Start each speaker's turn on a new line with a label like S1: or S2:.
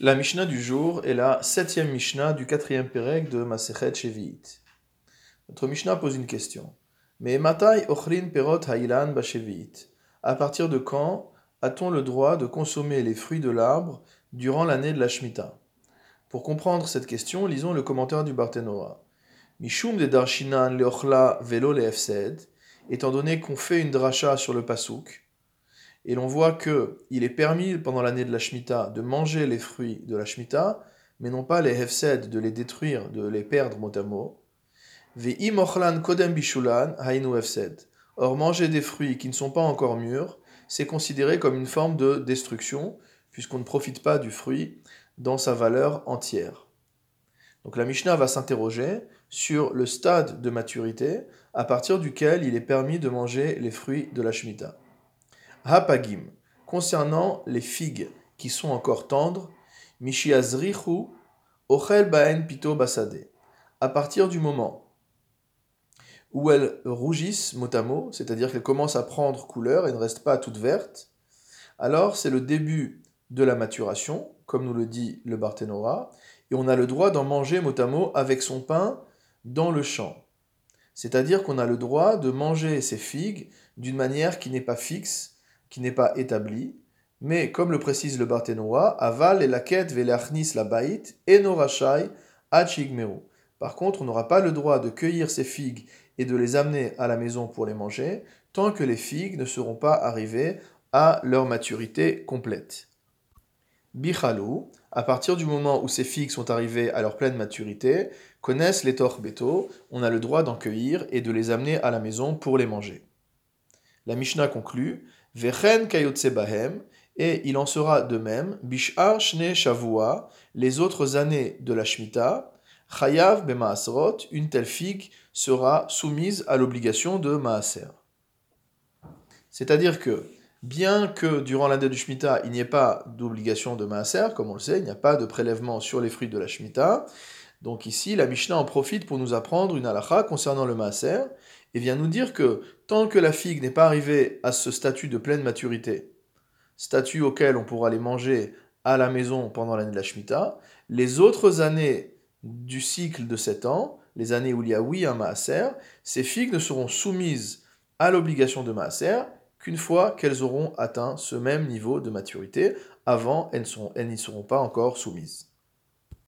S1: La Mishnah du jour est la septième Mishnah du quatrième Pérec de Masechet Shevi'it. Notre Mishnah pose une question. Mais matai ochrin perot ha'ilan bashevi'it. À partir de quand a-t-on le droit de consommer les fruits de l'arbre durant l'année de la Shemitah? Pour comprendre cette question, lisons le commentaire du Barthénoa. Mishum de darshinan leochla velo leefsed. Étant donné qu'on fait une dracha sur le pasouk, et l'on voit que il est permis pendant l'année de la Shemitah de manger les fruits de la Shemitah, mais non pas les hefsed, de les détruire, de les perdre mot à mot. kodem bishulan hainu hefsed. Or, manger des fruits qui ne sont pas encore mûrs, c'est considéré comme une forme de destruction, puisqu'on ne profite pas du fruit dans sa valeur entière. Donc la Mishnah va s'interroger sur le stade de maturité à partir duquel il est permis de manger les fruits de la Shemitah. Concernant les figues qui sont encore tendres, Mishiazrichu, Ochel Baen Pito Basade. À partir du moment où elles rougissent mot à mot, c'est-à-dire qu'elles commencent à prendre couleur et ne restent pas toutes vertes, alors c'est le début de la maturation, comme nous le dit le Barthénora, et on a le droit d'en manger mot à mot avec son pain dans le champ. C'est-à-dire qu'on a le droit de manger ces figues d'une manière qui n'est pas fixe, qui n'est pas établi, mais comme le précise le Barthénoa, aval et la quête velachnis la bait et norachai achigmeru. Par contre, on n'aura pas le droit de cueillir ces figues et de les amener à la maison pour les manger tant que les figues ne seront pas arrivées à leur maturité complète. Bichalou, à partir du moment où ces figues sont arrivées à leur pleine maturité, connaissent les beto, on a le droit d'en cueillir et de les amener à la maison pour les manger. La Mishnah conclut Et il en sera de même, Shavua, les autres années de la Shemitah, Chayav Bemaasrot, une telle figue sera soumise à l'obligation de Maaser. C'est-à-dire que, bien que durant l'année du Shemitah, il n'y ait pas d'obligation de Maaser, comme on le sait, il n'y a pas de prélèvement sur les fruits de la Shemitah, donc ici, la Mishnah en profite pour nous apprendre une halakha concernant le Maaser, et vient nous dire que tant que la figue n'est pas arrivée à ce statut de pleine maturité, statut auquel on pourra les manger à la maison pendant l'année de la Shemitah, les autres années du cycle de 7 ans, les années où il y a oui un maaser, ces figues ne seront soumises à l'obligation de maaser qu'une fois qu'elles auront atteint ce même niveau de maturité. Avant, elles n'y seront pas encore soumises.